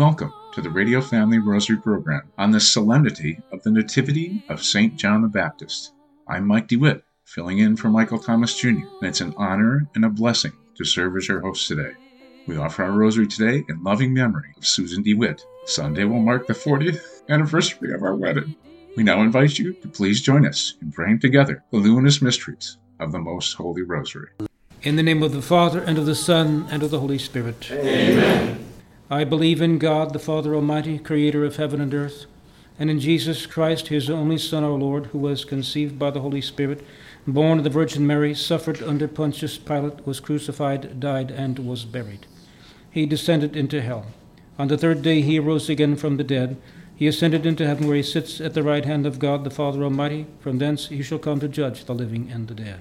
Hello, and welcome to the Radio Family Rosary program on the solemnity of the Nativity of St. John the Baptist. I'm Mike DeWitt, filling in for Michael Thomas Jr., and it's an honor and a blessing to serve as your host today. We offer our rosary today in loving memory of Susan DeWitt. Sunday will mark the 40th anniversary of our wedding. We now invite you to please join us in praying together the luminous mysteries of the Most Holy Rosary. In the name of the Father, and of the Son, and of the Holy Spirit. Amen. I believe in God, the Father Almighty, creator of heaven and earth, and in Jesus Christ, his only Son, our Lord, who was conceived by the Holy Spirit, born of the Virgin Mary, suffered under Pontius Pilate, was crucified, died, and was buried. He descended into hell. On the third day he arose again from the dead. He ascended into heaven, where he sits at the right hand of God, the Father Almighty. From thence he shall come to judge the living and the dead.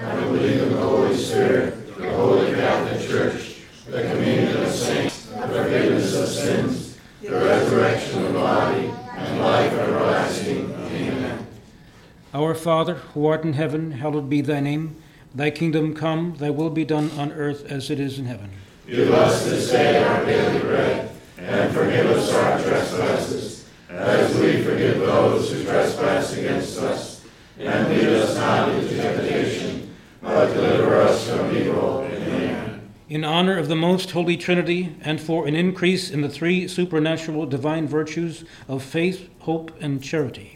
I believe in the Holy Spirit, the Holy Catholic Church, the communion of saints, the forgiveness of sins, the resurrection of the body, and life everlasting. Amen. Our Father, who art in heaven, hallowed be thy name. Thy kingdom come, thy will be done on earth as it is in heaven. Give us this day our daily bread, and forgive us our trespasses, as we forgive those who trespass against us. And lead us not into temptation, but deliver us from evil. Amen. In honor of the most holy Trinity, and for an increase in the three supernatural divine virtues of faith, hope, and charity.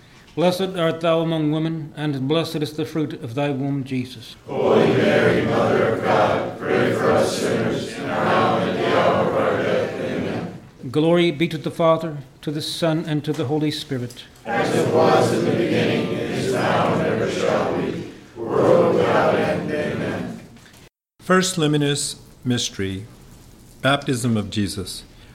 Blessed art thou among women, and blessed is the fruit of thy womb, Jesus. Holy Mary, Mother of God, pray for us sinners, now and at the hour of our death. Amen. Glory be to the Father, to the Son, and to the Holy Spirit. As it was in the beginning, is now, and ever shall be, world without end. Amen. First luminous mystery Baptism of Jesus.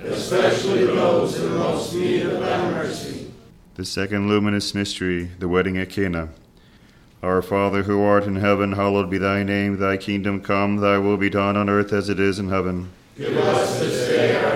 especially those in most need of thy mercy. The second luminous mystery, the wedding at Cana. Our Father who art in heaven, hallowed be thy name. Thy kingdom come, thy will be done on earth as it is in heaven. Give us this day our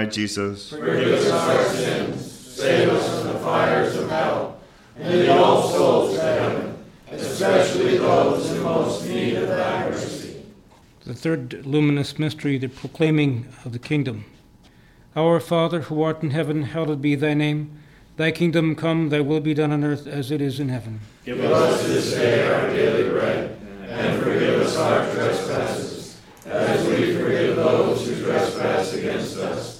my Jesus, Forgive us our sins, save us from the fires of hell, and lead all souls to heaven, especially those in most need of thy mercy. The third luminous mystery, the proclaiming of the kingdom. Our Father, who art in heaven, hallowed be thy name. Thy kingdom come, thy will be done on earth as it is in heaven. Give us this day our daily bread, and forgive us our trespasses, as we forgive those who trespass against us.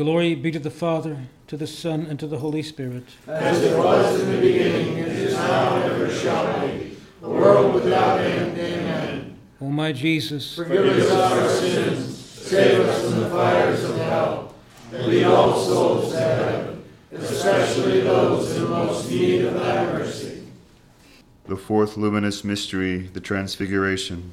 Glory be to the Father, to the Son, and to the Holy Spirit. As it was in the beginning, it is now, and ever shall be, a world without end. Amen. O my Jesus, Forgive us our sins, save us from the fires of hell, and lead all souls to heaven, especially those in most need of thy mercy. The fourth luminous mystery, the Transfiguration.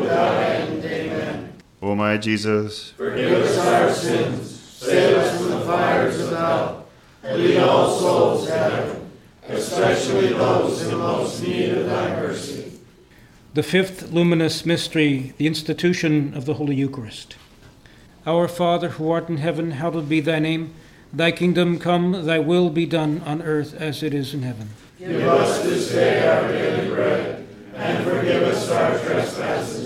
without end. Amen. O my Jesus, Forgive us our sins, save us from the fires of hell, and lead all souls to heaven, especially those in most need of thy mercy. The fifth luminous mystery, the institution of the Holy Eucharist. Our Father, who art in heaven, hallowed be thy name. Thy kingdom come, thy will be done on earth as it is in heaven. Give us this day our daily bread, and forgive us our trespasses,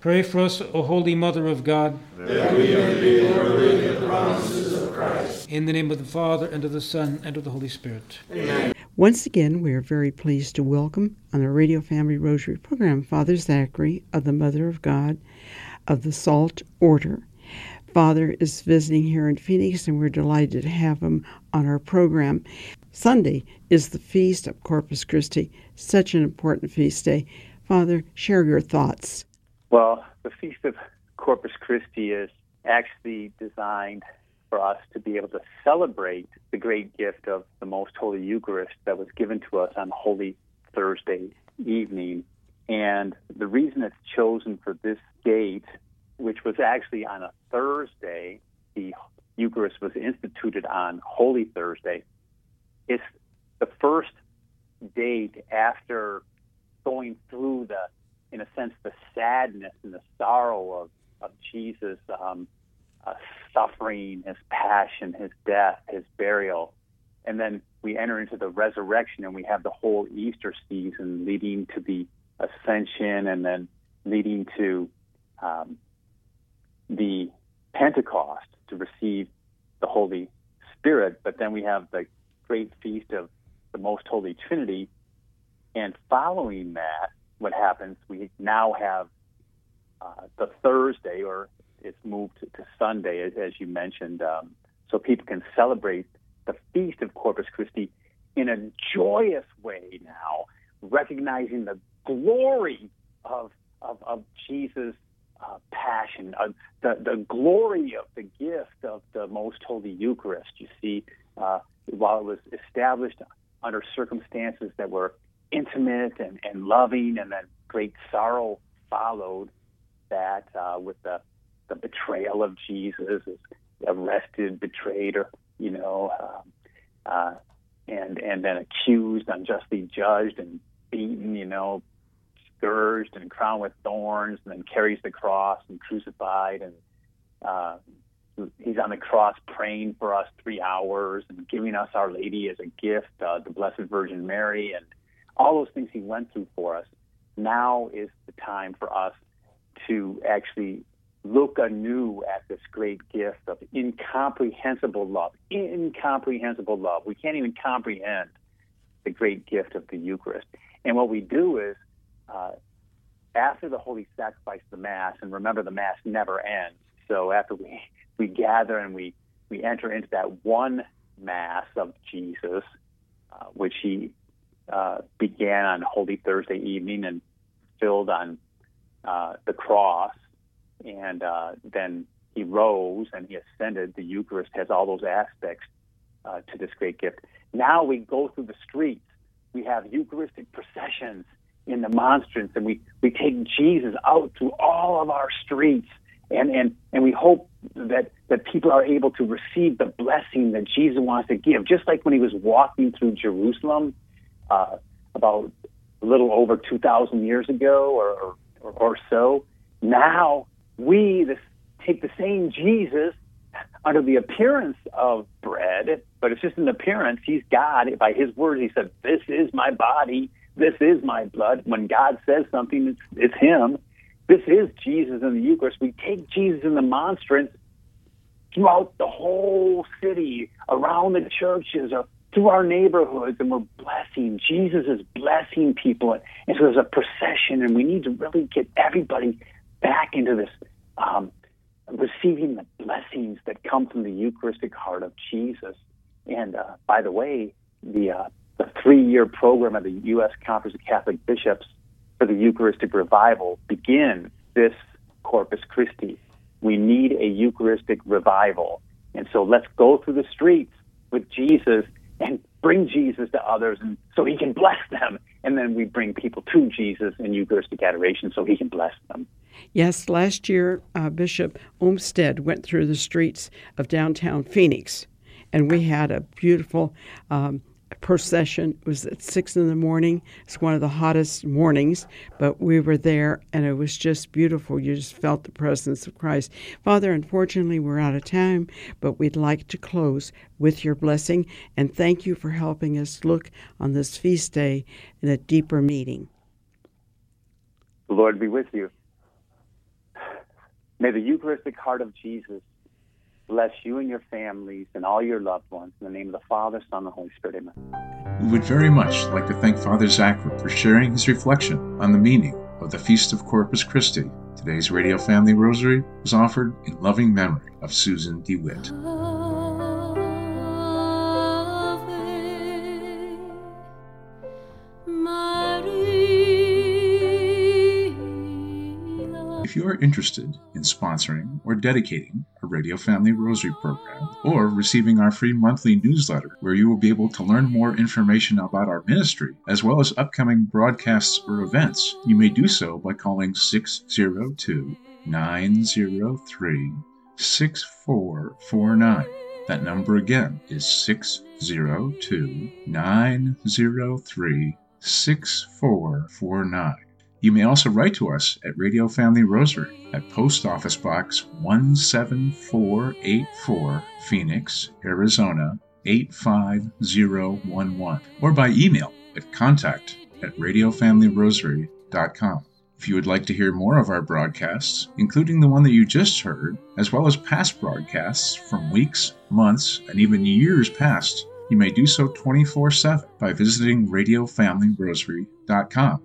pray for us, O Holy Mother of God. that we may be worthy of the promises of Christ. In the name of the Father, and of the Son, and of the Holy Spirit. Amen. Once again, we are very pleased to welcome on the Radio Family Rosary program Father Zachary of the Mother of God of the SOLT Order. Father is visiting here in Phoenix, and we're delighted to have him on our program. Sunday is the feast of Corpus Christi, such an important feast day. Father, share your thoughts. Well, the Feast of Corpus Christi is actually designed for us to be able to celebrate the great gift of the Most Holy Eucharist that was given to us on Holy Thursday evening. And the reason it's chosen for this date, which was actually on a Thursday, the Eucharist was instituted on Holy Thursday, it's the first date after going through the in a sense, the sadness and the sorrow of, of Jesus' um, uh, suffering, his passion, his death, his burial. And then we enter into the resurrection and we have the whole Easter season leading to the ascension and then leading to um, the Pentecost to receive the Holy Spirit. But then we have the great feast of the Most Holy Trinity. And following that, what happens, we now have uh, the Thursday, or it's moved to, Sunday, as, as, you mentioned, um, so people can celebrate the Feast of Corpus Christi in a joyous way now, recognizing the glory of, of, of Jesus' uh, passion, uh, the, the glory of the gift of the Most Holy Eucharist. You see, uh, while it was established under circumstances that were intimate and, and loving, and then great sorrow followed that uh, with the the betrayal of Jesus, arrested, betrayed, or you know, um, uh, and and then accused, unjustly judged, and beaten, you know, scourged and crowned with thorns, and then carries the cross and crucified, and uh, he's on the cross praying for us three hours and giving us Our Lady as a gift, uh, the Blessed Virgin Mary, and all those things he went through for us. Now is the time for us to actually look anew at this great gift of incomprehensible love. Incomprehensible love. We can't even comprehend the great gift of the Eucharist. And what we do is, uh, after the Holy Sacrifice, the Mass, and remember the Mass never ends. So after we, we gather and we, we enter into that one Mass of Jesus, uh, which he uh, began on Holy Thursday evening and filled on uh, the cross, and uh, then he rose and he ascended. The Eucharist has all those aspects uh, to this great gift. Now we go through the streets. We have Eucharistic processions in the monstrance, and we, we take Jesus out to all of our streets, and, and, and we hope that, that people are able to receive the blessing that Jesus wants to give. Just like when he was walking through Jerusalem uh, about a little over 2,000 years ago or, or, or so, now we this, take the same Jesus under the appearance of bread, but it's just an appearance. He's God. By his words, he said, This is my body. This is my blood. When God says something, it's, it's him. This is Jesus in the Eucharist. We take Jesus in the monstrance throughout the whole city, around the churches, through our neighborhoods, and we're blessing. Jesus is blessing people. And so there's a procession, and we need to really get everybody back into this um, receiving the blessings that come from the Eucharistic heart of Jesus. And uh, by the way, the uh, the three year program of the U.S. Conference of Catholic Bishops for the Eucharistic Revival begins this Corpus Christi. We need a Eucharistic revival. And so let's go through the streets with Jesus and bring Jesus to others and so he can bless them. And then we bring people to Jesus in Eucharistic adoration so he can bless them. Yes, last year, uh, Bishop Olmsted went through the streets of downtown Phoenix, and we had a beautiful um, procession. It was at six in the morning. It's one of the hottest mornings, but we were there, and it was just beautiful. You just felt the presence of Christ. Father, unfortunately, we're out of time, but we'd like to close with your blessing, and thank you for helping us look on this feast day in a deeper meaning. The Lord be with you. May the Eucharistic heart of Jesus bless you and your families and all your loved ones. In the name of the Father, Son, and Holy Spirit, amen. We would very much like to thank Father Zachary for sharing his reflection on the meaning of the Feast of Corpus Christi. Today's Radio Family Rosary was offered in loving memory of Susan DeWitt. If you are interested in sponsoring or dedicating a Radio Family Rosary program, or receiving our free monthly newsletter where you will be able to learn more information about our ministry, as well as upcoming broadcasts or events, you may do so by calling 602 903 6449. That number again is 602 903 6449. You may also write to us at Radio Family Rosary at Post Office Box 17484, Phoenix, Arizona 85011, or by email at contact at radiofamilyrosary.com. If you would like to hear more of our broadcasts, including the one that you just heard, as well as past broadcasts from weeks, months, and even years past, you may do so 24 7 by visiting RadioFamilyRosary.com,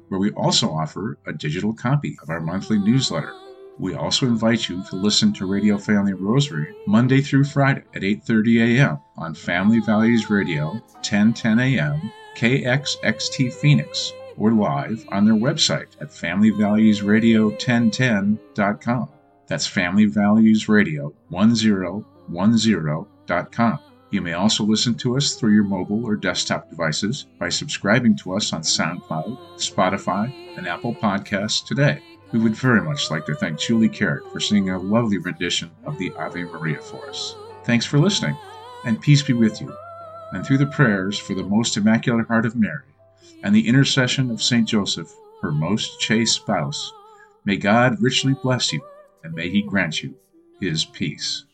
where we also offer a digital copy of our monthly newsletter. We also invite you to listen to Radio Family Rosary Monday through Friday at 8:30 a.m. on Family Values Radio, 1010 a.m., KXXT Phoenix, or live on their website at FamilyValuesRadio1010.com. That's FamilyValuesRadio1010.com. You may also listen to us through your mobile or desktop devices by subscribing to us on SoundCloud, Spotify, and Apple Podcasts today. We would very much like to thank Julie Carrot for singing a lovely rendition of the Ave Maria for us. Thanks for listening, and peace be with you. And through the prayers for the most Immaculate Heart of Mary and the intercession of Saint Joseph, her most chaste spouse, may God richly bless you, and may he grant you his peace.